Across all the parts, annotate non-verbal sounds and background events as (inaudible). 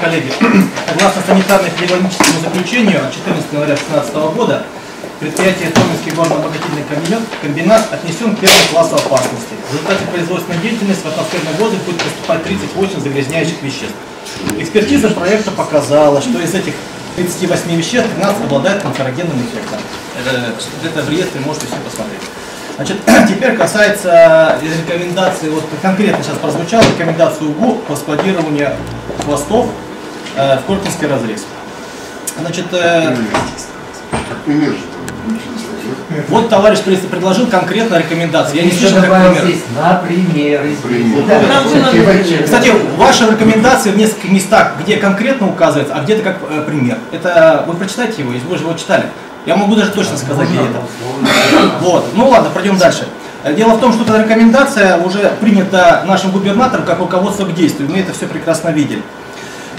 коллеги, (clears throat) согласно санитарно-эпидемиологическому заключению от 14 января 2016 года, предприятие Томинский горно-обогатительный комбинат, комбинат отнесен к первому классу опасности. В результате производственной деятельности в атмосферный воздух будет поступать 38 загрязняющих веществ. Экспертиза проекта показала, что из этих 38 веществ 13 обладает канцерогенным эффектом. Это, это в реестре можете все посмотреть. Значит, (clears throat) теперь касается рекомендаций, вот конкретно сейчас прозвучала рекомендация УГУ по складированию хвостов э, в Коркинский разрез. Значит, э, вот товарищ предложил конкретно рекомендации. Я не слышал, как пример. Например, Кстати, ваши рекомендации в нескольких местах, где конкретно указывается, а где-то как э, пример. Это вы прочитайте его, вы же его читали. Я могу даже точно сказать, где это. Вот. Ну ладно, пройдем дальше. Дело в том, что эта рекомендация уже принята нашим губернатором как руководство к действию. Мы это все прекрасно видели.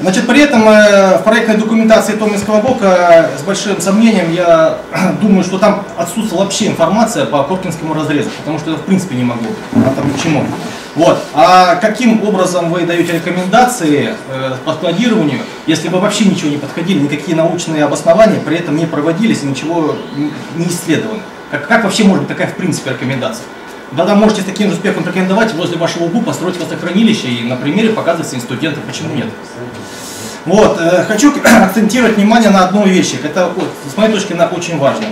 Значит, при этом э, в проектной документации Томинского бока с большим сомнением я (clears throat) думаю, что там отсутствовала вообще информация по Коркинскому разрезу, потому что это в принципе не могло быть. А там почему? Вот. А каким образом вы даете рекомендации э, по складированию, если бы вообще ничего не подходили, никакие научные обоснования при этом не проводились и ничего не исследовано? Как, как вообще может быть такая в принципе рекомендация? Тогда можете с таким же успехом рекомендовать возле вашего УГУ построить водохранилище и на примере показывать своим студентам, почему нет. Вот, э, хочу (clears throat) акцентировать внимание на одной вещи. Это, с моей точки зрения, очень важно.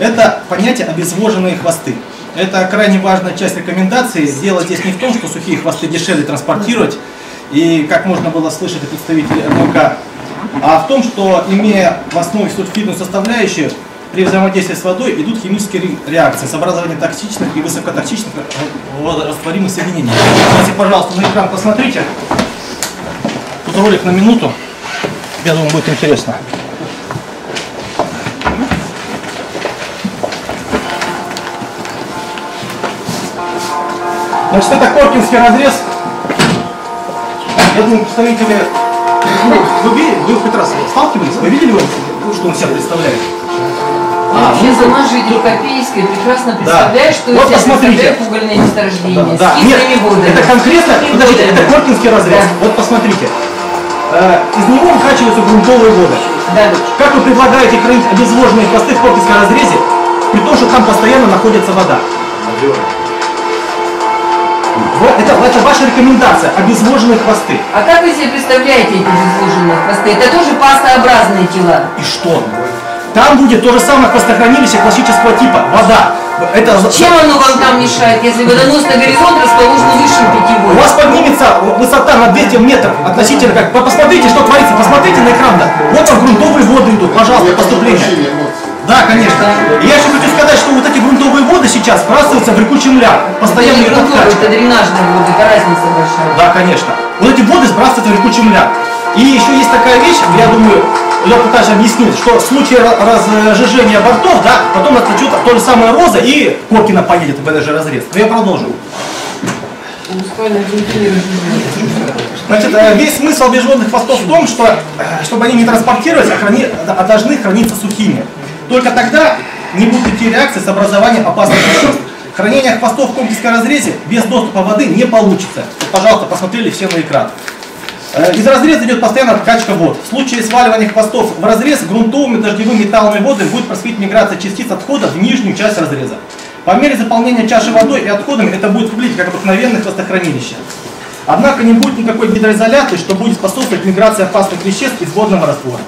Это понятие обезвоженные хвосты. Это крайне важная часть рекомендации. Дело здесь не в том, что сухие хвосты дешевле транспортировать, и как можно было слышать от представителей РМК, а в том, что имея в основе сульфидную составляющую, при взаимодействии с водой идут химические реакции с образованием токсичных и высокотоксичных растворимых соединений. Давайте, пожалуйста, на экран посмотрите. Тут ролик на минуту. Я думаю, будет интересно. Значит, это Коркинский разрез. Я думаю, представители... Ну, вы, вы хоть раз сталкивались? Вы видели, что он себя представляет? А, вообще сама житель Копейской прекрасно представляет, да. что вот посмотрите. угольное месторождение да, с Нет, водами. Это конкретно, подождите, это Коркинский разрез. Да. Вот посмотрите. Э, из него выкачиваются грунтовые воды. Да. Как вы предлагаете хранить обезвоженные хвосты в Коркинском разрезе, при том, что там постоянно находится вода? Вот, это, это ваша рекомендация, обезвоженные хвосты. А как вы себе представляете эти обезвоженные хвосты? Это тоже пастообразные тела. И что? Там будет то же самое хвостохранилище классического типа, вода. Это... Чем оно вам там мешает, если водоносный горизонт расположен выше питьевой? У вас поднимется высота на 200 метров относительно как. Посмотрите, что творится, посмотрите на экран. Да. Вот там грунтовые воды идут, пожалуйста, поступление. Да, конечно. И я еще хочу сказать, что вот эти грунтовые воды сейчас сбрасываются в реку Чемля. Постоянно это, это дренажные воды, это разница большая. Да, конечно. Вот эти воды сбрасываются в реку Чемля. И еще есть такая вещь, я думаю, я пытаюсь объяснить, что в случае разжижения бортов, да, потом отключат то же самое Роза и Коркина поедет в этот же разрез. Но я продолжу. Значит, э, весь смысл обезжженных хвостов в том, что э, чтобы они не транспортировались, а, храни, а должны храниться сухими. Только тогда не будут идти реакции с образованием опасных веществ. Хранение хвостов в комплексном разрезе без доступа воды не получится. Пожалуйста, посмотрели все на экран. Э, из разреза идет постоянно откачка вод. В случае сваливания хвостов в разрез грунтовыми дождевыми металлами воды будет происходить миграция частиц отхода в нижнюю часть разреза. По мере заполнения чаши водой и отходами это будет выглядеть как обыкновенное хвостохранилище. Однако не будет никакой гидроизоляции, что будет способствовать миграции опасных веществ из водного раствора.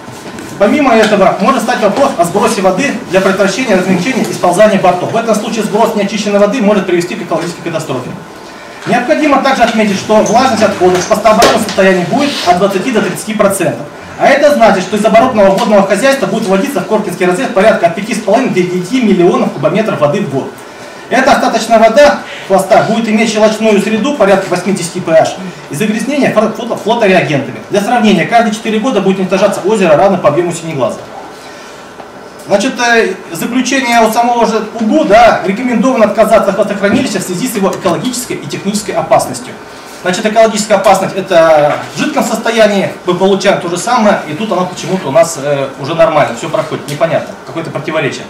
Помимо этого, может стать вопрос о сбросе воды для предотвращения размягчения и сползания бортов. В этом случае сброс неочищенной воды может привести к экологической катастрофе. Необходимо также отметить, что влажность отходов в пастообразном состоянии будет от 20 до 30%. А это значит, что из оборотного водного хозяйства будет вводиться в Коркинский разрез порядка от 5,5 до 9 миллионов кубометров воды в год. Эта остаточная вода хвоста будет иметь щелочную среду порядка 80 pH и загрязнение флотореагентами. Для сравнения, каждые 4 года будет уничтожаться озеро равно по объему синеглаза. Значит, э, заключение от самого же УГУ, да, рекомендовано отказаться от хвостохранилища в связи с его экологической и технической опасностью. Значит, экологическая опасность это в жидком состоянии, мы получаем то же самое, и тут оно почему-то у нас э, уже нормально, все проходит, непонятно, какое-то противоречие.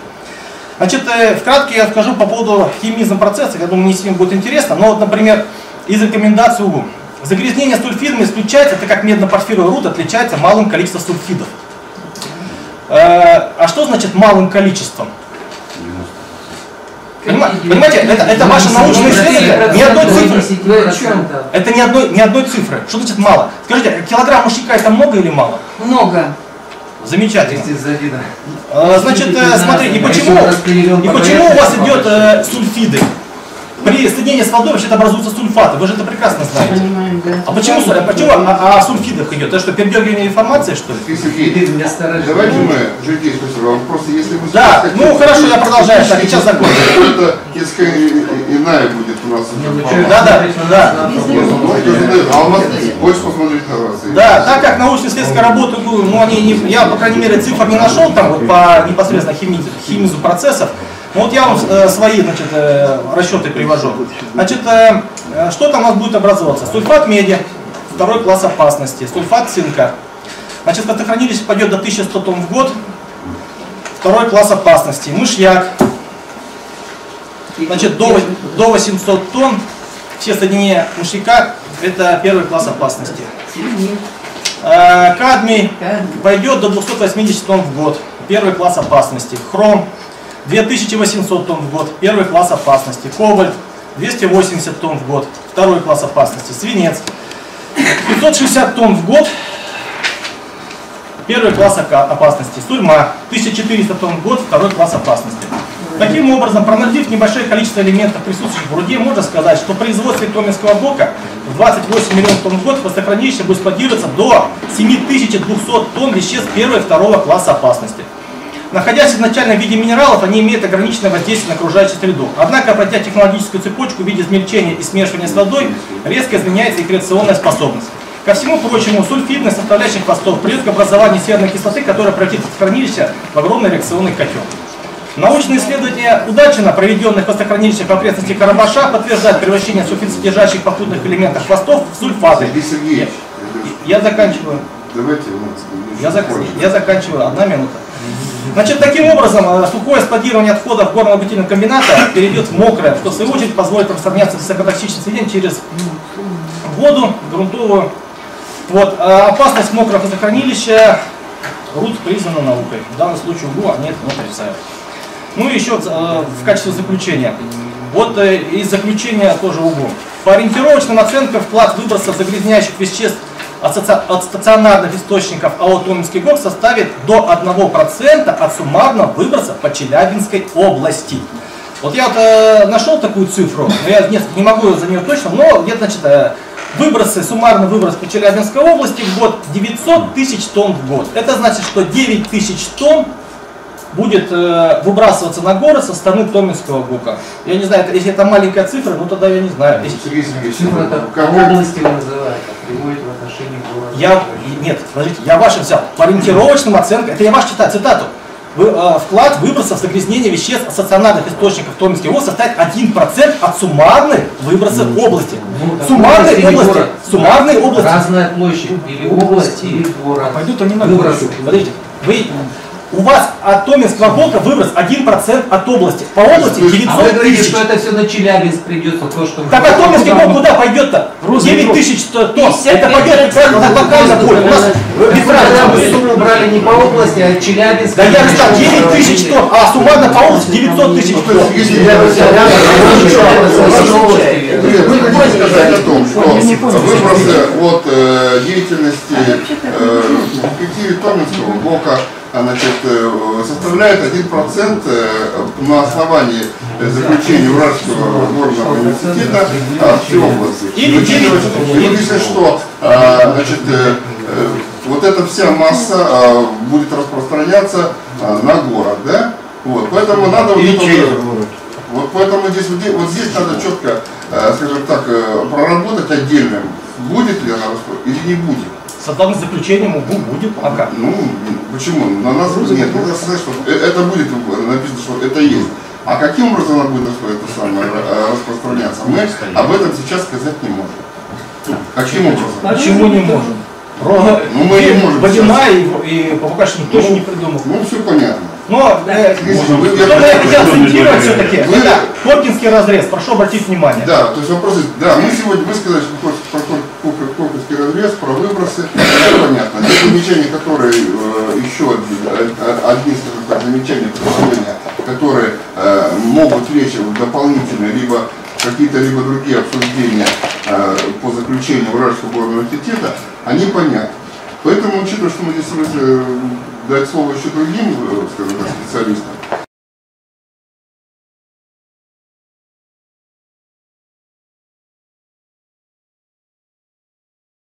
Значит, э, вкратке я скажу по поводу химизм процесса, я думаю, не сильно будет интересно, но вот, например, из рекомендаций УГУ. Загрязнение сульфидами исключается, так как медно-порфировый руд отличается малым количеством сульфидов. Э, а что значит малым количеством? Понимаете, это, это ваше научное исследование, ни одной цифры. Это ни одной, ни одной цифры. Что значит мало? Скажите, килограмм мышьяка это много или мало? Много. Замечательно. А, значит, э, смотрите, и почему, и почему у вас идет э, сульфиды? При соединении с водой вообще образуются сульфаты, вы же это прекрасно знаете. Понимаем, да. А почему, а почему о, о сульфидах идет? Это что, передергивание информации, что ли? Сергей, давайте мы житейский вопрос, если мы... Да, ну хорошо, я продолжаю, так, сейчас закончим. Это несколько иная будет у нас. Да, да, да. А у нас больше посмотреть на вас. Да, так как научно-исследовательская работа, ну, они не, я, по крайней мере, цифр не нашел там вот, по непосредственно химизу процессов, ну, вот я вам э, свои значит, э, расчеты привожу. Значит, э, э, что там у нас будет образовываться? Сульфат меди, второй класс опасности, сульфат цинка. Значит, водохранилище пойдет до 1100 тонн в год, второй класс опасности. Мышьяк, значит, до, до 800 тонн, все соединения мышьяка, это первый класс опасности. Э, кадмий пойдет до 280 тонн в год, первый класс опасности. Хром 2800 тонн в год, первый класс опасности. Кобальт 280 тонн в год, второй класс опасности. Свинец 560 тонн в год, первый класс опасности. Сурьма 1400 тонн в год, второй класс опасности. Таким образом, проанализив небольшое количество элементов, присутствующих в руде, можно сказать, что производство Томинского блока в 28 миллионов тонн в год водохранилище будет складироваться до 7200 тонн веществ первого и второго класса опасности. Находясь в изначальном виде минералов, они имеют ограниченное воздействие на окружающую среду. Однако, пройдя технологическую цепочку в виде измельчения и смешивания с водой, резко изменяется их реакционная способность. Ко всему прочему, сульфидная составляющая хвостов придет к образованию серной кислоты, которая превратит хранилище в огромный реакционный котел. Научные исследования Удачина, проведенные в хвостохранилищах в окрестности Карабаша, подтверждают превращение сульфидсодержащих попутных элементов хвостов в сульфаты. Сергей Сергеевич, Я заканчиваю. давайте Я, зак... я заканчиваю. Одна минута. Значит, таким образом, э, сухое складирование отходов горно-обогатительного комбината перейдет в мокрое, что в свою очередь позволит распространяться высокотоксичных соединений через воду, грунтовую. Вот. А опасность мокрого водохранилища РУД признана наукой. В данном случае УГУ они это не отрицают. Ну и еще э, в качестве заключения. Вот из заключения тоже УГУ. По ориентировочным оценкам вклад выбросов загрязняющих веществ от стационарных источников АО «Томинский ГОК» составит до 1% от суммарного выброса по Челябинской области. Вот я вот, э, нашел такую цифру, но я не, не могу за нее точно, но где-то, значит, э, выбросы, суммарный выброс по Челябинской области в год 900 тысяч тонн в год. Это значит, что 9 тысяч тонн будет э, выбрасываться на город со стороны Томинского ГУКа. Я не знаю, если это маленькая цифра, ну тогда я не знаю. Если... Сергей Сергеевич, Цифра это по области а приводит в отношении города. Я, нет, подождите, я ваши взял. По ориентировочным оценкам, это я ваш читаю, цитату. Вы, э, вклад выбросов загрязнения веществ от стационарных источников Томинской области составит 1% от суммарных выбросов области. Ну, так Суммарной область или области. город? Суммарной области. Разная площадь, или область, или город. Пойдут они на Выброс. город. Подождите, вы, у вас от Томинского блока выброс 1% от области. По области А вы 900 говорите, тысяч. что это все на Челябинск придется, то, что... Так а Томинский блок куда пойдет-то? 9 тысяч тонн. Это пойдет на локально поле. У нас без Вы разницы. сумму брали не по области, а Челябинск. Да я же сказал, 9 тысяч тонн, а суммарно по области 900 тысяч тонн. Если я Вы хотите сказать о том, что выбросы от э, деятельности э, коллективе Томинского блока а, значит, э, составляют 1% э, на основании заключения Уральского горного университета а, всей области. И говорите, что а, значит, вот эта вся масса а, будет распространяться а, на город, да? Вот, поэтому надо вот это вот- вот поэтому здесь, вот, здесь- вот здесь надо четко, скажем так, э, проработать отдельно, будет ли она или не будет. Согласно заключением УГУ будет, а как? Ну, почему? На нас нет, нужно сказать, что э- это будет э, написано, что это есть. А каким образом она будет это самое, э, распространяться, мы об этом сейчас сказать не можем. Каким образом? Почему не можем? Ровно Ну, мы не можем Водяная и, и что никто еще не придумал. Ну, все понятно. Но э. Вы- я хотел акцентировать все-таки, Вы- это Коркинский разрез, прошу обратить внимание. Да, то есть вопрос, да, мы сегодня, вы сказали, что про Кор- лес, про выбросы, это понятно. Те замечания, которые э, еще одни, э, одни, скажем так, замечания, предложения, которые э, могут лечь в дополнительные, либо какие-то либо другие обсуждения по заключению Уральского горного университета, они понятны. Поэтому, учитывая, что мы здесь дать слово еще другим, э, скажем так, специалистам,